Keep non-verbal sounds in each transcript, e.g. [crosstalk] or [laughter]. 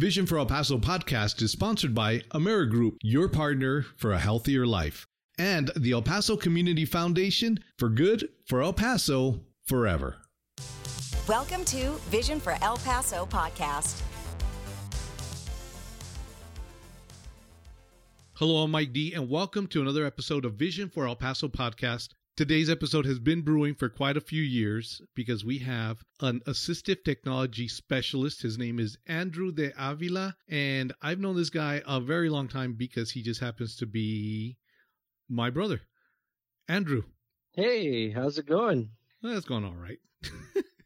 Vision for El Paso podcast is sponsored by AmeriGroup, your partner for a healthier life, and the El Paso Community Foundation for good for El Paso forever. Welcome to Vision for El Paso podcast. Hello, I'm Mike D, and welcome to another episode of Vision for El Paso podcast. Today's episode has been brewing for quite a few years because we have an assistive technology specialist. His name is Andrew de Avila, and I've known this guy a very long time because he just happens to be my brother. Andrew. Hey, how's it going? It's going all right. [laughs]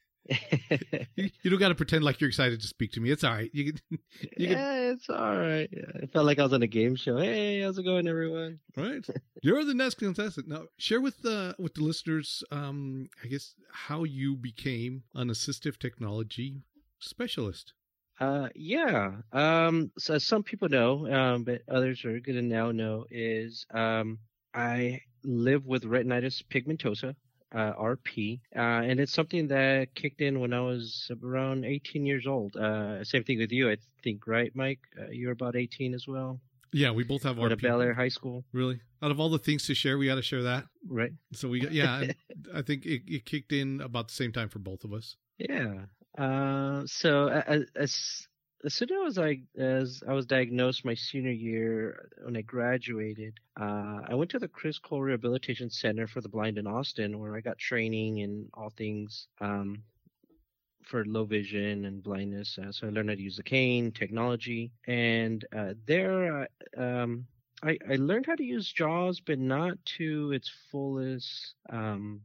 you, you, don't got to pretend like you're excited to speak to me. It's all right. You, can, [laughs] you yeah, can... it's all right. It felt like I was on a game show. Hey, how's it going, everyone? Right. You're the next contestant. Now, share with the with the listeners, um, I guess, how you became an assistive technology specialist. Uh, yeah. Um, so some people know, um, but others are going to now know is um, I live with retinitis pigmentosa uh, RP, uh, and it's something that kicked in when I was around 18 years old. Uh, same thing with you, I think, right, Mike? Uh, you're about 18 as well. Yeah, we both have RP. At Bel Air High School. Really? Out of all the things to share, we got to share that. Right. So we got, yeah, [laughs] I think it, it kicked in about the same time for both of us. Yeah. Uh, so as as soon as I as I was diagnosed my senior year when I graduated, uh, I went to the Criss Cole Rehabilitation Center for the Blind in Austin, where I got training in all things um, for low vision and blindness. Uh, so I learned how to use the cane, technology, and uh, there uh, um, I, I, learned how to use JAWS, but not to its fullest. Um,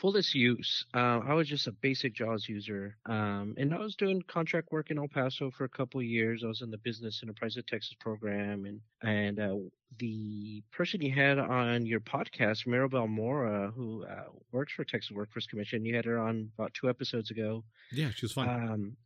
fullest use, uh, I was just a basic JAWS user, um, and I was doing contract work in El Paso for a couple of years. I was in the Business Enterprise of Texas program, and and uh, the person you had on your podcast, Maribel Mora, who uh, works for Texas Workforce Commission, you had her on about two episodes ago. Yeah, she was fun. Um,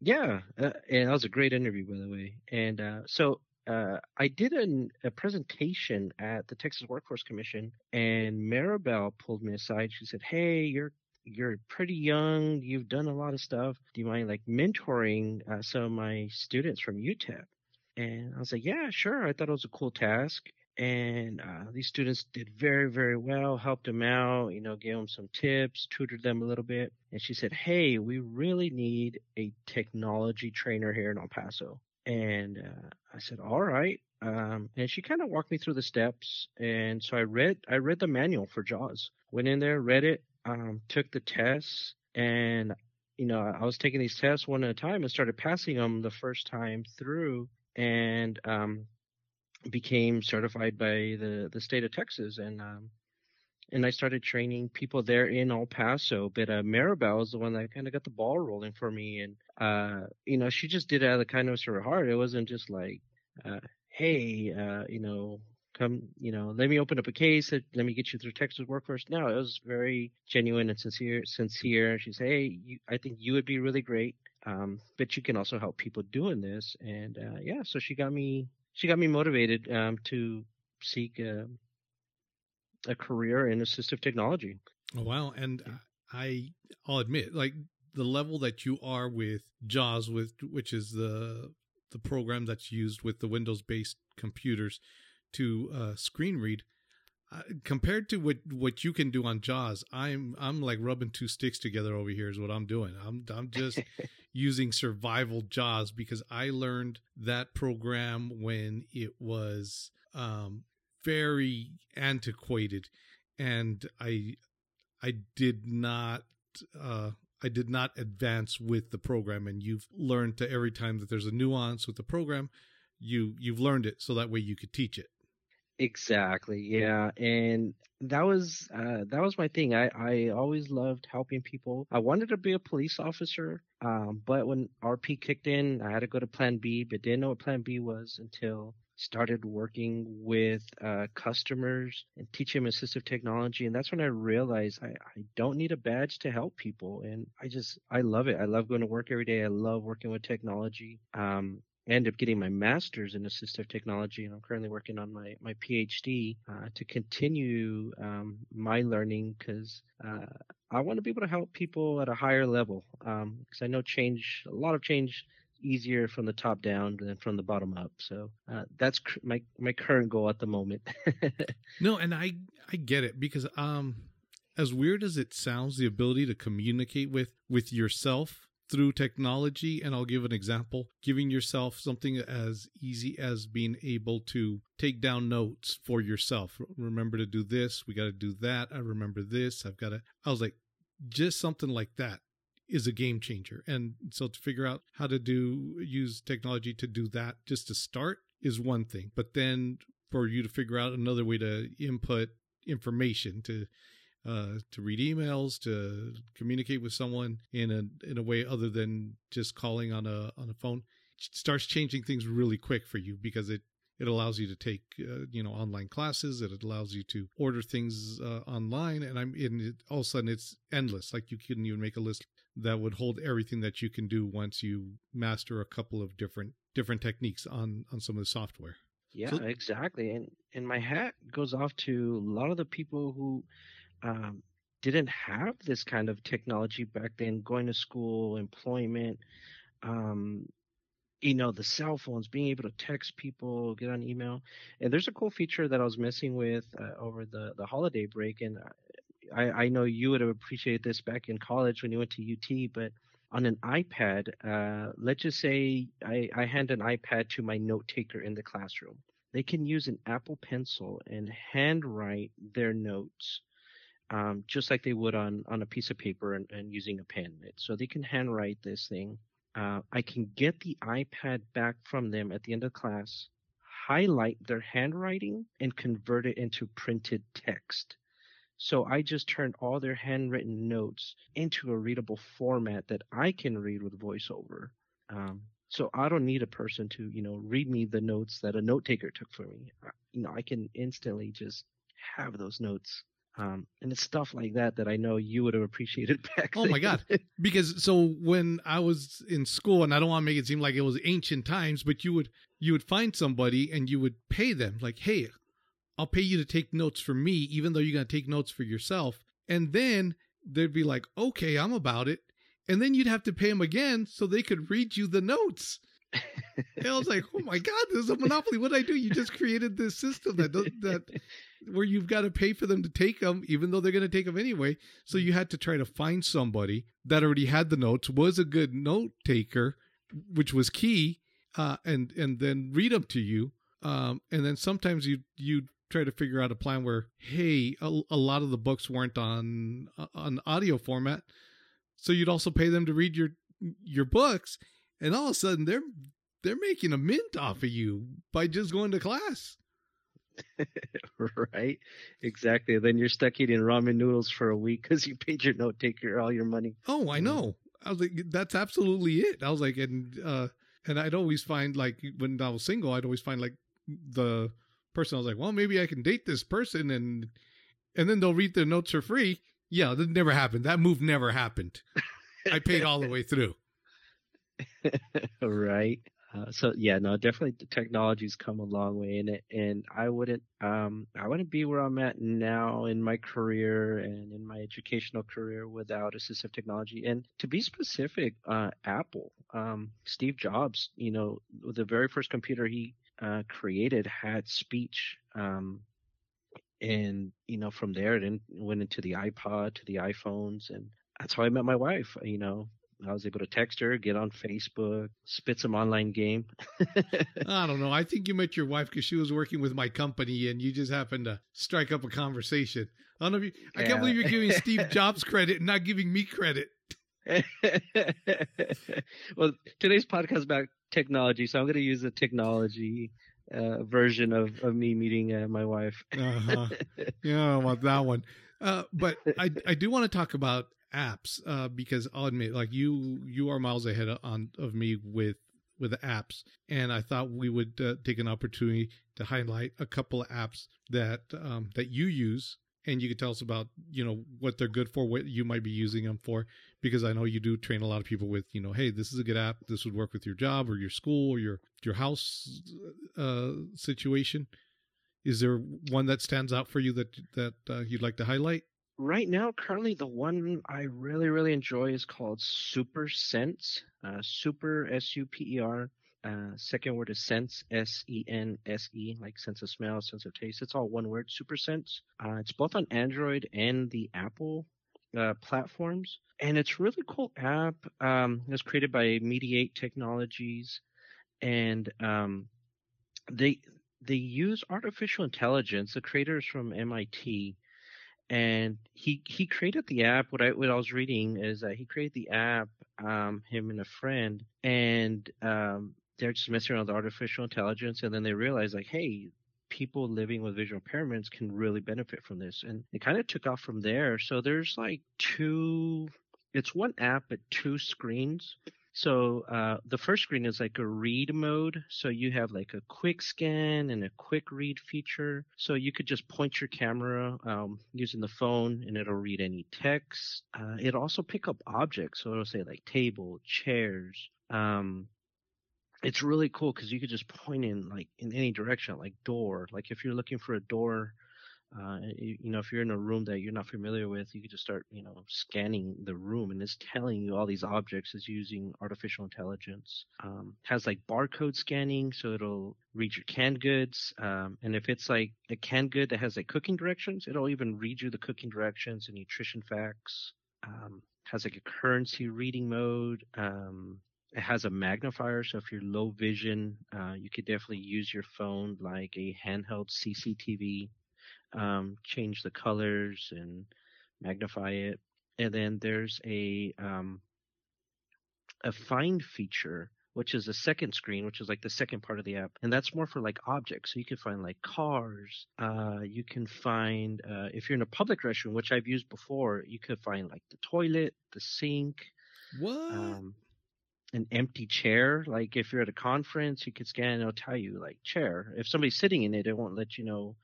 yeah, uh, and that was a great interview, by the way. And uh, so uh, I did an, a presentation at the Texas Workforce Commission, and Maribel pulled me aside. She said, "Hey, you're you're pretty young. You've done a lot of stuff. Do you mind like mentoring uh, some of my students from UTEP?" And I was like, "Yeah, sure." I thought it was a cool task. And uh, these students did very, very well. Helped them out, you know, gave them some tips, tutored them a little bit. And she said, "Hey, we really need a technology trainer here in El Paso." And uh, I said, all right. Um, and she kind of walked me through the steps. And so I read, I read the manual for JAWS, went in there, read it, um, took the tests and, you know, I was taking these tests one at a time and started passing them the first time through and, um, became certified by the, the state of Texas. And, um, and I started training people there in El Paso. But uh, Maribel is the one that kind of got the ball rolling for me, and uh, you know, she just did it out of the kindness of her heart. It wasn't just like, uh, hey, uh, you know, come, you know, let me open up a case, let me get you through Texas Workforce. No, it was very genuine and sincere. Sincere. She said, hey, you, I think you would be really great, um, but you can also help people doing this. And uh, yeah, so she got me, she got me motivated um, to seek. A career in assistive technology. Oh, wow. And I, I'll admit, like the level that you are with JAWS, with which is the the program that's used with the Windows based computers to uh, screen read. Uh, compared to what what you can do on JAWS, I'm I'm like rubbing two sticks together over here is what I'm doing. I'm I'm just [laughs] using survival JAWS because I learned that program when it was um, very antiquated and I I did not uh I did not advance with the program and you've learned to every time that there's a nuance with the program you you've learned it so that way you could teach it. Exactly yeah and that was uh that was my thing. I i always loved helping people. I wanted to be a police officer um but when rp kicked in i had to go to plan b but didn't know what plan b was until started working with uh, customers and teaching them assistive technology. And that's when I realized I, I don't need a badge to help people. And I just, I love it. I love going to work every day. I love working with technology. Um, I up getting my master's in assistive technology, and I'm currently working on my my PhD uh, to continue um, my learning because uh, I want to be able to help people at a higher level. Because um, I know change, a lot of change easier from the top down than from the bottom up. So uh, that's cr- my my current goal at the moment. [laughs] no, and I I get it because um as weird as it sounds, the ability to communicate with with yourself through technology and I'll give an example giving yourself something as easy as being able to take down notes for yourself remember to do this we got to do that I remember this I've got to I was like just something like that is a game changer and so to figure out how to do use technology to do that just to start is one thing but then for you to figure out another way to input information to uh, to read emails, to communicate with someone in a in a way other than just calling on a on a phone, starts changing things really quick for you because it it allows you to take uh, you know online classes. It allows you to order things uh, online, and I'm in it, all of a sudden it's endless. Like you couldn't even make a list that would hold everything that you can do once you master a couple of different different techniques on on some of the software. Yeah, so, exactly. And and my hat goes off to a lot of the people who um, didn't have this kind of technology back then, going to school, employment, um, you know, the cell phones, being able to text people, get on email. And there's a cool feature that I was messing with uh, over the, the holiday break. And I, I know you would have appreciated this back in college when you went to UT, but on an iPad, uh, let's just say I, I hand an iPad to my note taker in the classroom. They can use an Apple Pencil and handwrite their notes um, just like they would on, on a piece of paper and, and using a pen. So they can handwrite this thing. Uh, I can get the iPad back from them at the end of class, highlight their handwriting, and convert it into printed text. So I just turned all their handwritten notes into a readable format that I can read with voiceover. Um, so I don't need a person to, you know, read me the notes that a note taker took for me. You know, I can instantly just have those notes um, and it's stuff like that that I know you would have appreciated [laughs] back. Oh my god! Because so when I was in school, and I don't want to make it seem like it was ancient times, but you would you would find somebody and you would pay them like, hey, I'll pay you to take notes for me, even though you're gonna take notes for yourself. And then they'd be like, okay, I'm about it. And then you'd have to pay them again so they could read you the notes. and I was like, oh my god, this is a monopoly. What did I do? You just created this system that that [laughs] where you've got to pay for them to take them, even though they're going to take them anyway. So you had to try to find somebody that already had the notes, was a good note taker, which was key, uh, and and then read them to you. Um, and then sometimes you you try to figure out a plan where, hey, a, a lot of the books weren't on uh, on audio format, so you'd also pay them to read your your books, and all of a sudden they're they're making a mint off of you by just going to class. [laughs] right? Exactly. Then you're stuck eating ramen noodles for a week because you paid your note taker all your money. Oh, I know. I was like, that's absolutely it. I was like, and uh, and I'd always find like when I was single, I'd always find like the person. I was like, well, maybe I can date this person, and and then they'll read their notes for free. Yeah, that never happened. That move never happened. I paid all the way through. [laughs] right. Uh, so yeah, no, definitely the technology's come a long way in it, and I wouldn't, um, I wouldn't be where I'm at now in my career and in my educational career without assistive technology. And to be specific, uh, Apple, um, Steve Jobs, you know, the very first computer he uh, created had speech, um, and you know, from there it went into the iPod to the iPhones, and that's how I met my wife. You know, I was able to text her, get on Facebook, spit some online game. [laughs] I don't know. I think you met your wife because she was working with my company, and you just happened to strike up a conversation. I don't know if you. I can't believe you're giving Steve [laughs] Jobs credit and not giving me credit. [laughs] well, today's podcast about technology, so I'm going to use the technology uh, version of, of me meeting uh, my wife. uh-huh. [laughs] Yeah, I want that one. Uh, but I I do want to talk about apps uh, because I'll admit, like you, you are miles ahead on of me with with the apps, and I thought we would uh, take an opportunity to highlight a couple of apps that um, that you use, and you could tell us about you know what they're good for, what you might be using them for, because I know you do train a lot of people with you know, hey, this is a good app, this would work with your job or your school or your your house uh, situation. Is there one that stands out for you that that uh, you'd like to highlight? right now, currently, the one I really, really enjoy is called Super Sense. Uh, super S U P E R. Uh, second word is sense, S E N S E, like sense of smell, sense of taste. It's all one word, Super Sense. Uh, it's both on Android and the Apple uh, platforms, and it's a really cool app. Um, it was created by Mediate Technologies, and um, they they use artificial intelligence. The creators from MIT, and he he created the app. What I what I was reading is that he created the app, um, him and a friend, and um, they're just messing around with artificial intelligence, and then they realize like, hey, people living with visual impairments can really benefit from this, and it kind of took off from there. So there's like two. It's one app but two screens. So uh, the first screen is like a read mode. So you have like a quick scan and a quick read feature. So you could just point your camera um, using the phone and it'll read any text. Uh, it'll also pick up objects. So it'll say like table, chairs. Um, it's really cool because you could just point in like in any direction, like door. Like if you're looking for a door, uh, you, you, know, if you're in a room that you're not familiar with, you could just start, you know, scanning the room, and it's telling you all these objects is using artificial intelligence. Um, has like barcode scanning, so it'll read your canned goods, um, and if it's like a canned good that has like cooking directions, it'll even read you the cooking directions and nutrition facts. Um, has like a currency reading mode. Um, it has a magnifier, so if you're low vision, uh, you could definitely use your phone like a handheld CCTV, um, change the colors and magnify it. And then there's a um, a find feature, which is a second screen, which is like the second part of the app, and that's more for like objects. So you can find like cars. Uh, you can find uh, if you're in a public restroom, which I've used before, you could find like the toilet, the sink. What? Um, an empty chair. Like if you're at a conference, you could scan and it'll tell you like chair. If somebody's sitting in it, it won't let you know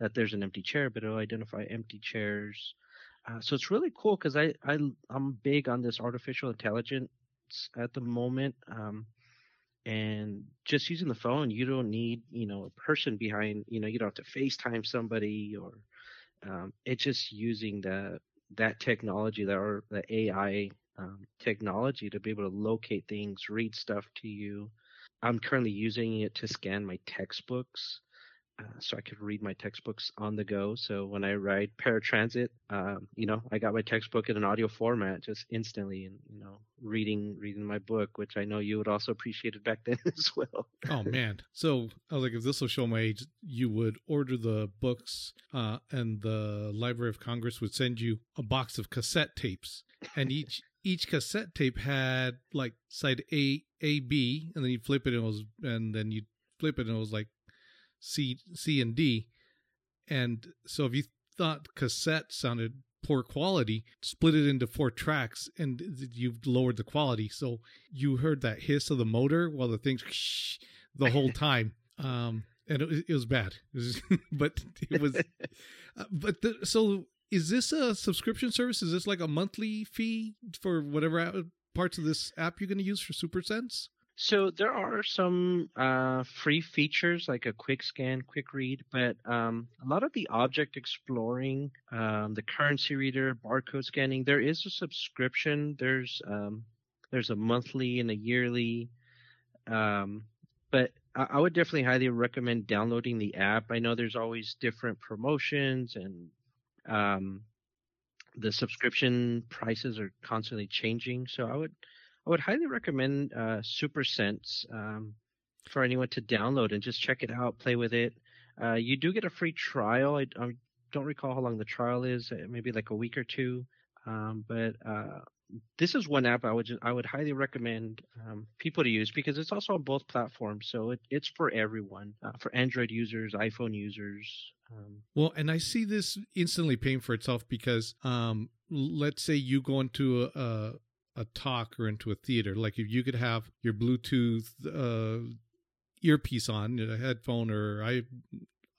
that there's an empty chair, but it'll identify empty chairs. Uh, so it's really cool because I, I I'm big on this artificial intelligence at the moment. Um, and just using the phone, you don't need you know a person behind. You know you don't have to FaceTime somebody or um, it's just using the that technology that or the AI um, technology to be able to locate things, read stuff to you. I'm currently using it to scan my textbooks. Uh, so I could read my textbooks on the go. So when I ride paratransit, um, you know, I got my textbook in an audio format just instantly, and you know, reading reading my book, which I know you would also appreciate it back [laughs] then as well. oh man! So I was like, if this will show my age, you would order the books, uh, and the Library of Congress would send you a box of cassette tapes, and each each cassette tape had like side A, A, B, and then you flip it and it was, and then you flip it and it was like C, C and D. And so if you thought cassette sounded poor quality, split it into four tracks and you've lowered the quality. So you heard that hiss of the motor while the thing's the whole [laughs] time. Um, and it, it was bad, it was, [laughs] but it was, uh, but the, so is this a subscription service? Is this like a monthly fee for whatever parts of this app you're going to use for SuperSense? So there are some uh, free features like a quick scan, quick read, but um, a lot of the object exploring, um, the currency reader, barcode scanning, there is a subscription. There's um, there's a monthly and a yearly, um, but I, I would definitely highly recommend downloading the app. I know there's always different promotions and um, the subscription prices are constantly changing, so I would I would highly recommend uh, SuperSense um, for anyone to download and just check it out, play with it. Uh, you do get a free trial. I, I, don't recall how long the trial is, uh, maybe like a week or two. Um, but uh, this is one app I would just, I would highly recommend um, people to use because it's also on both platforms, so it, it's for everyone, uh, for Android users, iPhone users. Um, well, and I see this instantly paying for itself because, um, let's say you go into a, a, a talk or into a theater, like if you could have your Bluetooth uh, earpiece on, a headphone or I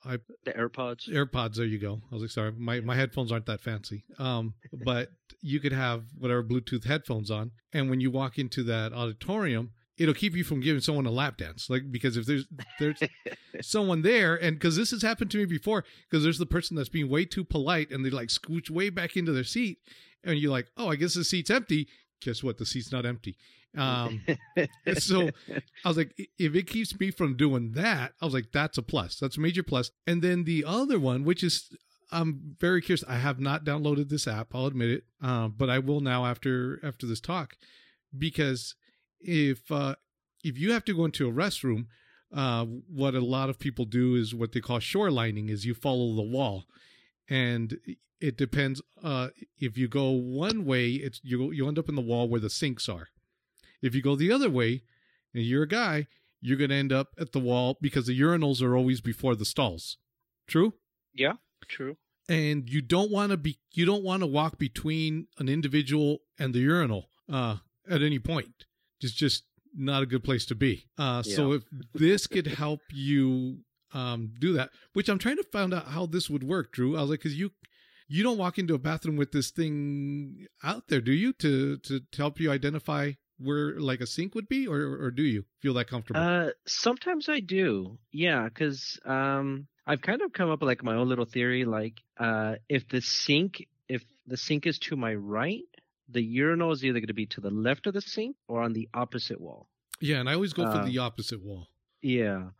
I the AirPods. AirPods. There you go. I was like, sorry, my my headphones aren't that fancy. Um, [laughs] but you could have whatever Bluetooth headphones on, and when you walk into that auditorium, it'll keep you from giving someone a lap dance. Like because if there's there's [laughs] someone there, and because this has happened to me before, because there's the person that's being way too polite and they like scooch way back into their seat, and you're like, oh, I guess the seat's empty. Guess what? The seat's not empty. Um, [laughs] so I was like, if it keeps me from doing that, I was like, that's a plus. That's a major plus. And then the other one, which is, I'm very curious. I have not downloaded this app. I'll admit it, um, but I will now after after this talk, because if uh, if you have to go into a restroom, uh, what a lot of people do is what they call shorelining, is you follow the wall, and it depends. Uh, if you go one way, it's you you end up in the wall where the sinks are. If you go the other way, and you're a guy, you're going to end up at the wall because the urinals are always before the stalls. True? Yeah, true. And you don't want to be you don't want to walk between an individual and the urinal uh, at any point. It's just not a good place to be. Uh, yeah. So if this could help you um, do that, which I'm trying to find out how this would work, Drew. I was like, because you you don't walk into a bathroom with this thing out there, do you? To to, to help you identify where like a sink would be, or or do you feel that comfortable? Uh, sometimes I do. Yeah, because um, I've kind of come up with like my own little theory. Like, uh, if the sink if the sink is to my right, the urinal is either going to be to the left of the sink or on the opposite wall. Yeah, and I always go for uh, the opposite wall. Yeah.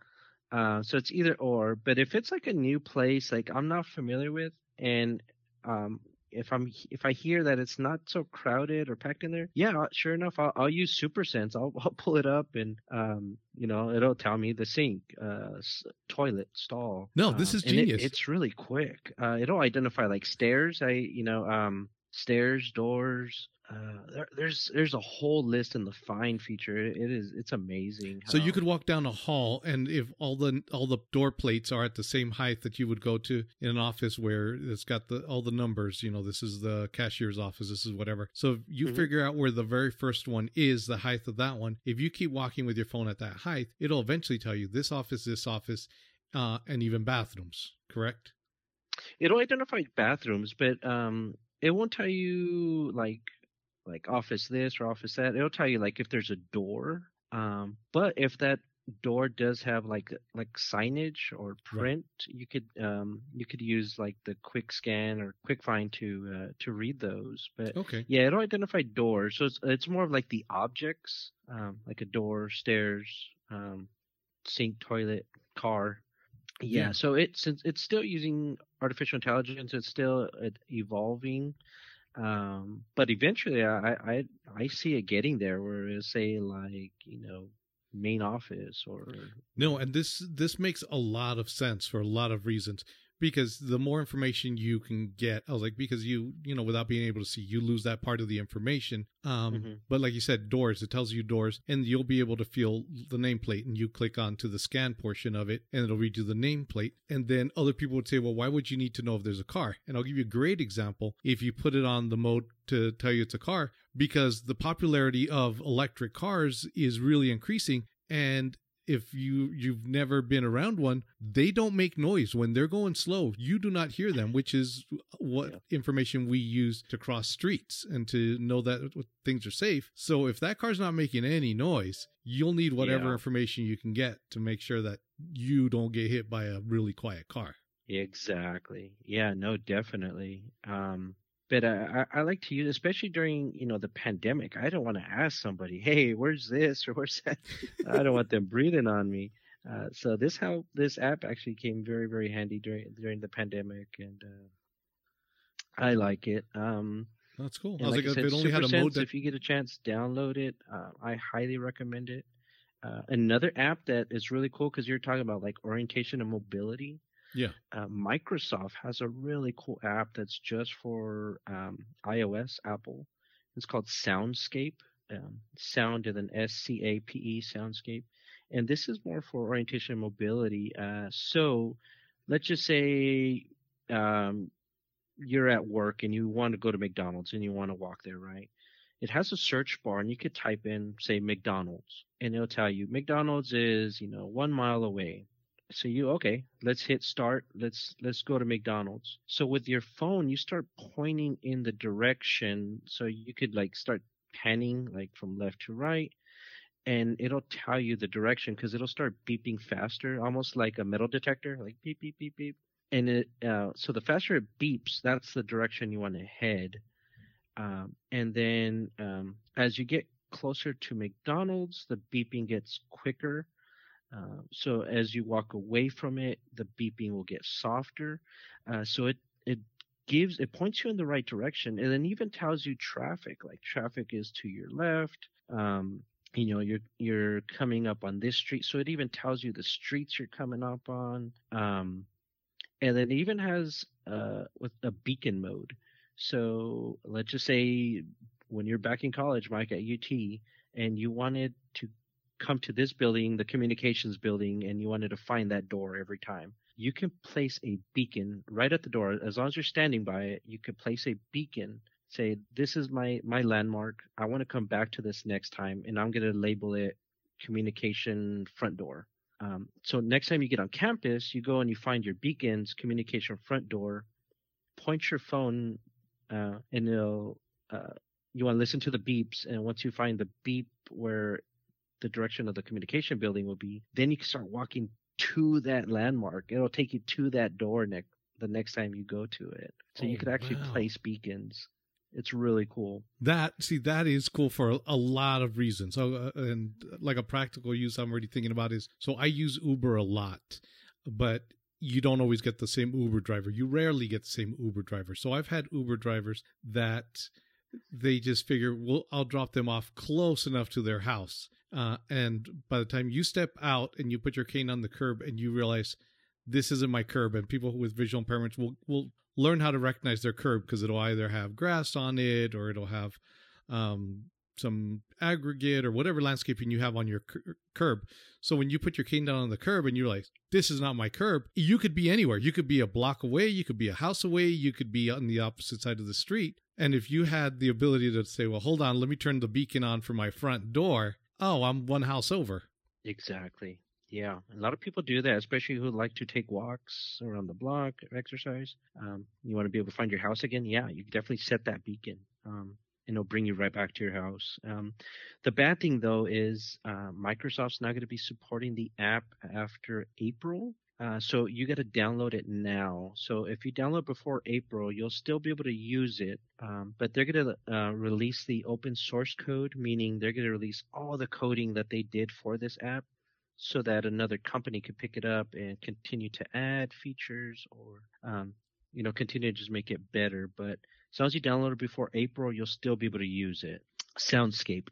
Uh, so it's either or. But if it's like a new place, like I'm not familiar with, and um, if I'm if I hear that it's not so crowded or packed in there, yeah, sure enough, I'll, I'll use Super Sense. I'll, [laughs] I'll pull it up and um, you know, it'll tell me the sink, uh, toilet, stall. No, this um, is genius. It, it's really quick. Uh, it'll identify like stairs. I you know um stairs, doors, uh, there, there's there's a whole list in the find feature. It, it is it's amazing. How... So you could walk down a hall, and if all the all the door plates are at the same height that you would go to in an office where it's got the all the numbers, you know, this is the cashier's office, this is whatever. So if you mm-hmm. figure out where the very first one is, the height of that one. If you keep walking with your phone at that height, it'll eventually tell you this office, this office, uh, and even bathrooms. Correct? It'll identify bathrooms, but um, it won't tell you like like office this or office that. It'll tell you like if there's a door. Um, but if that door does have like like signage or print, right. you could um you could use like the quick scan or quick find to uh, to read those. But okay, yeah, it'll identify doors. So it's it's more of like the objects, um, like a door, stairs, um, sink, toilet, car. Yeah, yeah. so it's it's still using artificial intelligence. is still uh, evolving. Um, but eventually, I, I I see it getting there, where it's say like you know main office or no, and this this makes a lot of sense for a lot of reasons because the more information you can get i was like because you you know without being able to see you lose that part of the information. Um mm-hmm. but like you said doors it tells you doors and you'll be able to feel the nameplate and you click onto the scan portion of it and it'll read you the nameplate. And then other people would say well why would you need to know if there's a car? And i'll give you a great example if you put it on the mode to tell you it's a car because the popularity of electric cars is really increasing and if you you've never been around one they don't make noise. When they're going slow you do not hear them which is what yeah. information we use to cross streets and to know that things are safe. So if that car's not making any noise you'll need whatever yeah. information you can get to make sure that you don't get hit by a really quiet car. Exactly. Yeah no definitely. Um but uh, I, I like to use, especially during you know the pandemic. I don't want to ask somebody, "Hey, where's this or where's that?" I don't want them breathing on me. Uh, so this how this app actually came very very handy during during the pandemic, and uh, I like it. Um, That's cool. like I said, if it only had a mode that... if you get a chance, download it. Uh, I highly recommend it. Uh, another app that is really cool because you're talking about like orientation and mobility. Yeah. Uh, Microsoft has a really cool app that's just for um, iOS, Apple. It's called Soundscape. Um, sound with an S C A P E, Soundscape. And this is more for orientation and mobility. Uh, so let's just say um, you're at work and you want to go to McDonald's and you want to walk there, right? It has a search bar and you could type in, say, McDonald's and it'll tell you McDonald's is, you know, one mile away so you okay let's hit start let's let's go to mcdonald's so with your phone you start pointing in the direction so you could like start panning like from left to right and it'll tell you the direction because it'll start beeping faster, almost like a metal detector, like beep beep beep beep. And it uh, so the faster it beeps, that's the direction you want to head. Um, and then um, as you get closer to McDonald's, the beeping gets quicker. Uh, so as you walk away from it, the beeping will get softer. Uh, so it it gives it points you in the right direction, and then even tells you traffic. Like traffic is to your left. Um, you know you're you're coming up on this street, so it even tells you the streets you're coming up on. Um, and then it even has uh, with a beacon mode. So let's just say when you're back in college, Mike, at UT, and you wanted to come to this building, the communications building, and you wanted to find that door every time, you can place a beacon right at the door. As long as you're standing by it, you can place a beacon. Say, this is my, my landmark. I want to come back to this next time, and I'm going to label it communication front door. Um, so next time you get on campus, you go and you find your beacons, communication front door, point your phone, uh, and it'll, uh, you want to listen to the beeps. And once you find the beep where the direction of the communication building will be, then you can start walking to that landmark. It'll take you to that door next the next time you go to it. So Oh, you could actually wow. place beacons. It's really cool. That see that is cool for a, a lot of reasons. So uh, and like a practical use I'm already thinking about is so I use Uber a lot, but you don't always get the same Uber driver. You rarely get the same Uber driver. So I've had Uber drivers that they just figure, well, I'll drop them off close enough to their house. Uh, and by the time you step out and you put your cane on the curb and you realize this isn't my curb, and people with visual impairments will will learn how to recognize their curb because it'll either have grass on it or it'll have um, some aggregate or whatever landscaping you have on your cur- curb. So when you put your cane down on the curb and you're like, this is not my curb, you could be anywhere. You could be a block away, you could be a house away, you could be on the opposite side of the street. And if you had the ability to say, well, hold on, let me turn the beacon on for my front door. Oh, I'm one house over. Exactly. Yeah, a lot of people do that, especially who like to take walks around the block or exercise. Um, you want to be able to find your house again? Yeah, you definitely set that beacon, um, and it'll bring you right back to your house. Um, the bad thing though is uh, Microsoft's not going to be supporting the app after April. Uh, so you got to download it now. So if you download before April, you'll still be able to use it. Um, but they're going to uh, release the open source code, meaning they're going to release all the coding that they did for this app so that another company could pick it up and continue to add features or um, you know continue to just make it better but as long as you download it before april you'll still be able to use it soundscape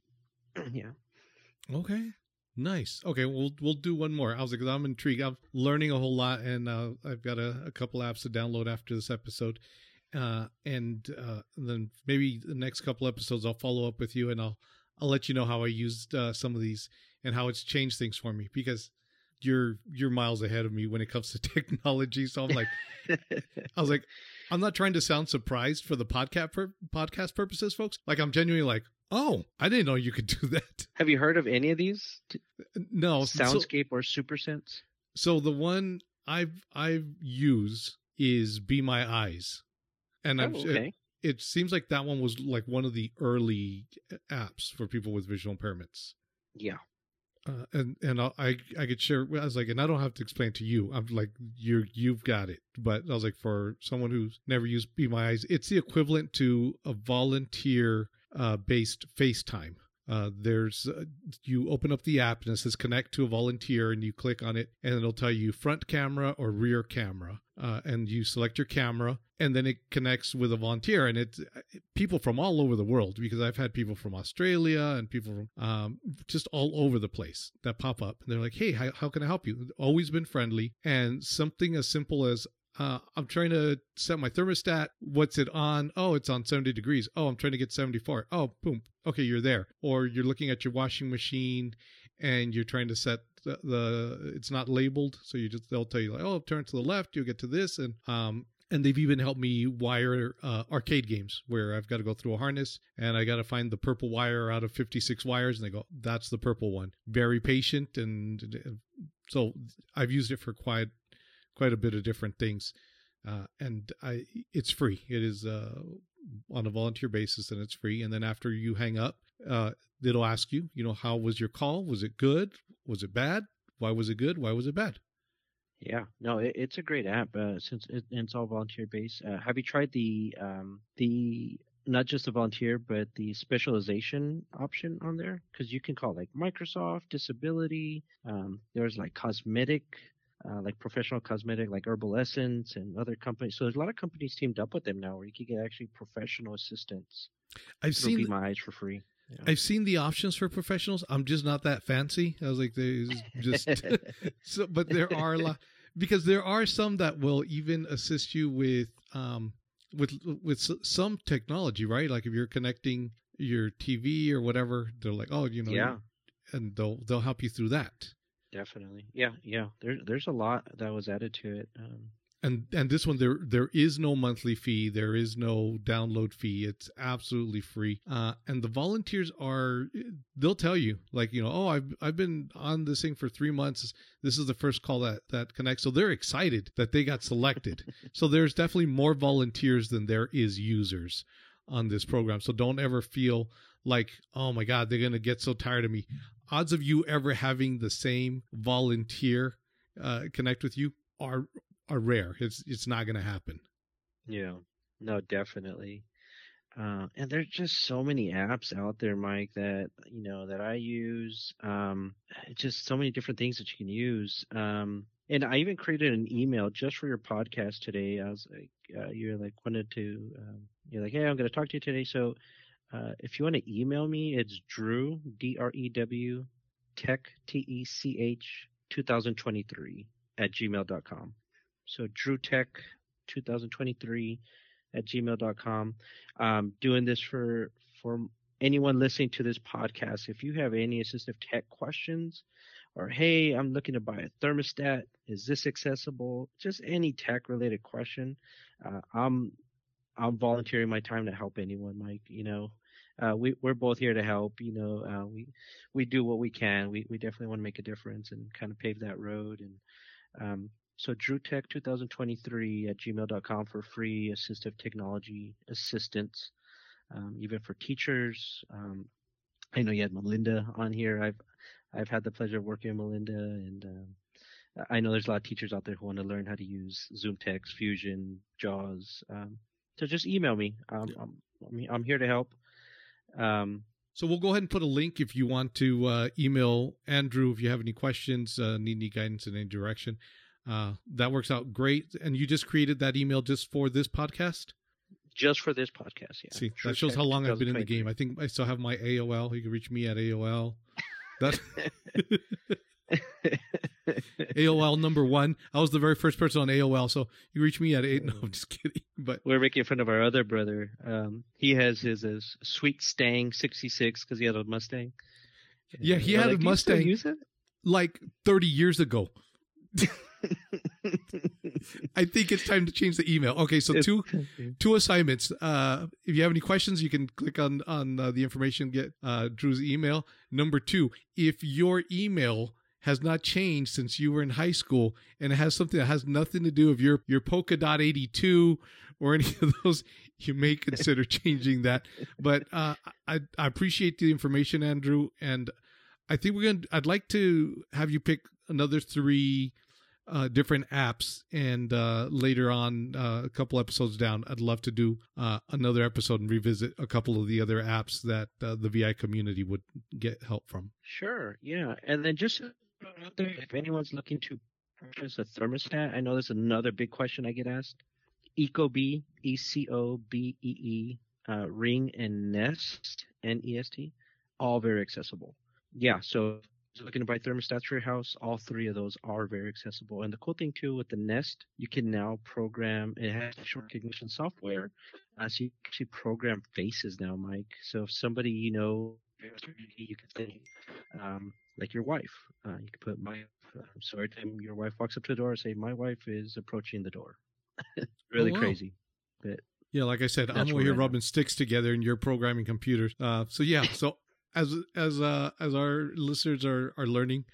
[clears throat] yeah Okay. Nice. Okay, we'll we'll do one more. I was like, I'm intrigued. I'm learning a whole lot, and uh, I've got a, a couple apps to download after this episode. Uh, and uh, then maybe the next couple episodes, I'll follow up with you, and I'll I'll let you know how I used uh, some of these and how it's changed things for me because you're you're miles ahead of me when it comes to [laughs] technology. So I'm like, I was like, I'm not trying to sound surprised for the podcast pur- podcast purposes, folks. Like I'm genuinely like, oh, I didn't know you could [laughs] do that. have you heard of any of these No, so- soundscape or supersense So the one I've I've used is Be My Eyes, and oh, I'm, okay it, it seems like that one was like one of the early apps for people with visual impairments. yeah Uh, and and I I I could share. I was like, and I don't have to explain to you. I'm like, you you've got it. But I was like, for someone who's never used Be My Eyes, it's the equivalent to a volunteer uh, based FaceTime. Uh, there's uh, you open up the app and it says connect to a volunteer and you click on it and it'll tell you front camera or rear camera uh, and you select your camera and then it connects with a volunteer and it's uh, people from all over the world because I've had people from Australia and people from um, just all over the place that pop up and they're like hey how, how can I help you always been friendly and something as simple as uh, I'm trying to set my thermostat. What's it on? Oh, it's on 70 degrees. Oh, I'm trying to get 74. Oh, boom. Okay, you're there. Or you're looking at your washing machine and you're trying to set the, the it's not labeled. So you just, they'll tell you like, oh, turn to the left, you'll get to this. And, um, and they've even helped me wire uh, arcade games where I've got to go through a harness and I got to find the purple wire out of 56 wires. And they go, that's the purple one. Very patient. And so I've used it for quite, quite a bit of different things. Uh, and I, it's free. It is uh, on a volunteer basis, and it's free. And then after you hang up, uh, it'll ask you, you know, how was your call? Was it good? Was it bad? Why was it good? Why was it bad? Yeah, no, it, it's a great app uh, since it, it's all volunteer based. Uh, have you tried the um, the not just the volunteer but the specialization option on there? Because you can call like Microsoft, disability. Um, there's like cosmetic, uh, like professional cosmetic, like Herbal Essence and other companies. So there's a lot of companies teamed up with them now where you can get actually professional assistance. I've seen be my eyes for free. I've seen the options for professionals. I'm just not that fancy. I was like, there's just [laughs] so, but there are a lot because there are some that will even assist you with um with with some technology, right? Like if you're connecting your TV or whatever, they're like, oh, you know, yeah. and they'll they'll help you through that. Definitely. Yeah, yeah. There, there's a lot that was added to it. Um, and and this one there there is no monthly fee there is no download fee it's absolutely free uh and the volunteers are they'll tell you like you know oh i've i've been on this thing for three months this is the first call that that connects so they're excited that they got selected [laughs] so there's definitely more volunteers than there is users on this program so don't ever feel like oh my god they're gonna get so tired of me odds of you ever having the same volunteer uh, connect with you are are rare. It's it's not going to happen. Yeah, no, definitely. Uh, and there's just so many apps out there, Mike, that you know that I use. Um, just so many different things that you can use. Um, and I even created an email just for your podcast today. I was like, uh, you're like wanted to, um, you're like, hey, I'm going to talk to you today. So uh, if you want to email me, it's Drew D R E W Tech T E C H 2023 at gmail.com. So Drew Tech 2023 at gmail.com. Um, doing this for, for anyone listening to this podcast. If you have any assistive tech questions or, Hey, I'm looking to buy a thermostat. Is this accessible? Just any tech related question. Uh, I'm, I'm volunteering my time to help anyone, Mike, you know, uh, we, we're both here to help, you know, uh, we, we do what we can. We, we definitely want to make a difference and kind of pave that road. And, um, so DrewTech2023 at gmail.com for free assistive technology assistance, um, even for teachers. Um, I know you had Melinda on here. I've I've had the pleasure of working with Melinda, and um, I know there's a lot of teachers out there who want to learn how to use ZoomText, Fusion, JAWS. Um, so just email me. Um, I'm I'm here to help. Um, so we'll go ahead and put a link if you want to uh, email Andrew if you have any questions, uh, need any guidance in any direction. Uh, that works out great. And you just created that email just for this podcast? Just for this podcast, yeah. See, that shows how long I've been in the game. I think I still have my AOL. You can reach me at AOL. That [laughs] [laughs] [laughs] [laughs] AOL number one. I was the very first person on AOL, so you reach me at eight. No, I'm just kidding. But we're making fun of our other brother. Um, he has his, his sweet Stang '66 because he had a Mustang. Yeah, he had like, a Mustang. Like 30 years ago. [laughs] I think it's time to change the email. Okay, so two two assignments. Uh, if you have any questions, you can click on on uh, the information, get uh, Drew's email. Number two, if your email has not changed since you were in high school and it has something that has nothing to do with your your polka dot 82 or any of those. You may consider [laughs] changing that but uh, I, I appreciate the information andrew and i think we're gonna i'd like to have you pick another three uh, different apps and uh, later on uh, a couple episodes down i'd love to do uh, another episode and revisit a couple of the other apps that uh, the vi community would get help from. Sure yeah and then just out there, if anyone's looking to purchase a thermostat, I know there's another big question I get asked. Ecobee, E C O B E E, uh, Ring and Nest, N E S T, all very accessible. Yeah, so looking to buy thermostats for your house, all three of those are very accessible. And the cool thing too with the Nest, you can now program. It has facial recognition software, uh, so you can actually program faces now, Mike. So if somebody you know, you can say, um, like your wife. Uh, you can put my. I'm sorry, time your wife walks up to the door, say my wife is approaching the door. [laughs] really oh, wow. crazy, but yeah, like I said, I'm over here rubbing sticks together, and you're programming computers. Uh, so yeah, so as as uh, as our listeners are are learning,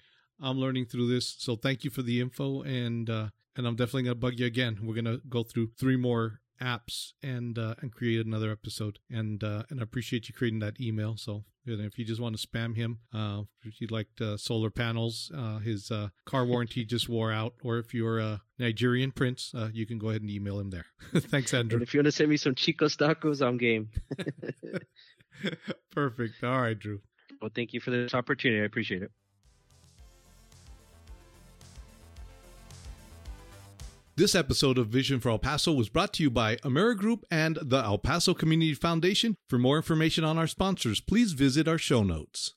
I'm learning through this. So thank you for the info, and uh, and I'm definitely gonna bug you again. We're gonna go through three more apps and uh, and create another episode. And uh, and I appreciate you creating that email. So if you just want to spam him, uh, if you'd like uh, solar panels, uh, his uh, car warranty [laughs] just wore out, or if you're a Nigerian prince, uh, you can go ahead and email him there. [laughs] Thanks, Andrew. And if you want to send me some Chico's tacos, I'm game. [laughs] Perfect. All right, Drew. Well, thank you for this opportunity. I appreciate it. This episode of Vision for El Paso was brought to you by Amerigroup and the El Paso Community Foundation. For more information on our sponsors, please visit our show notes.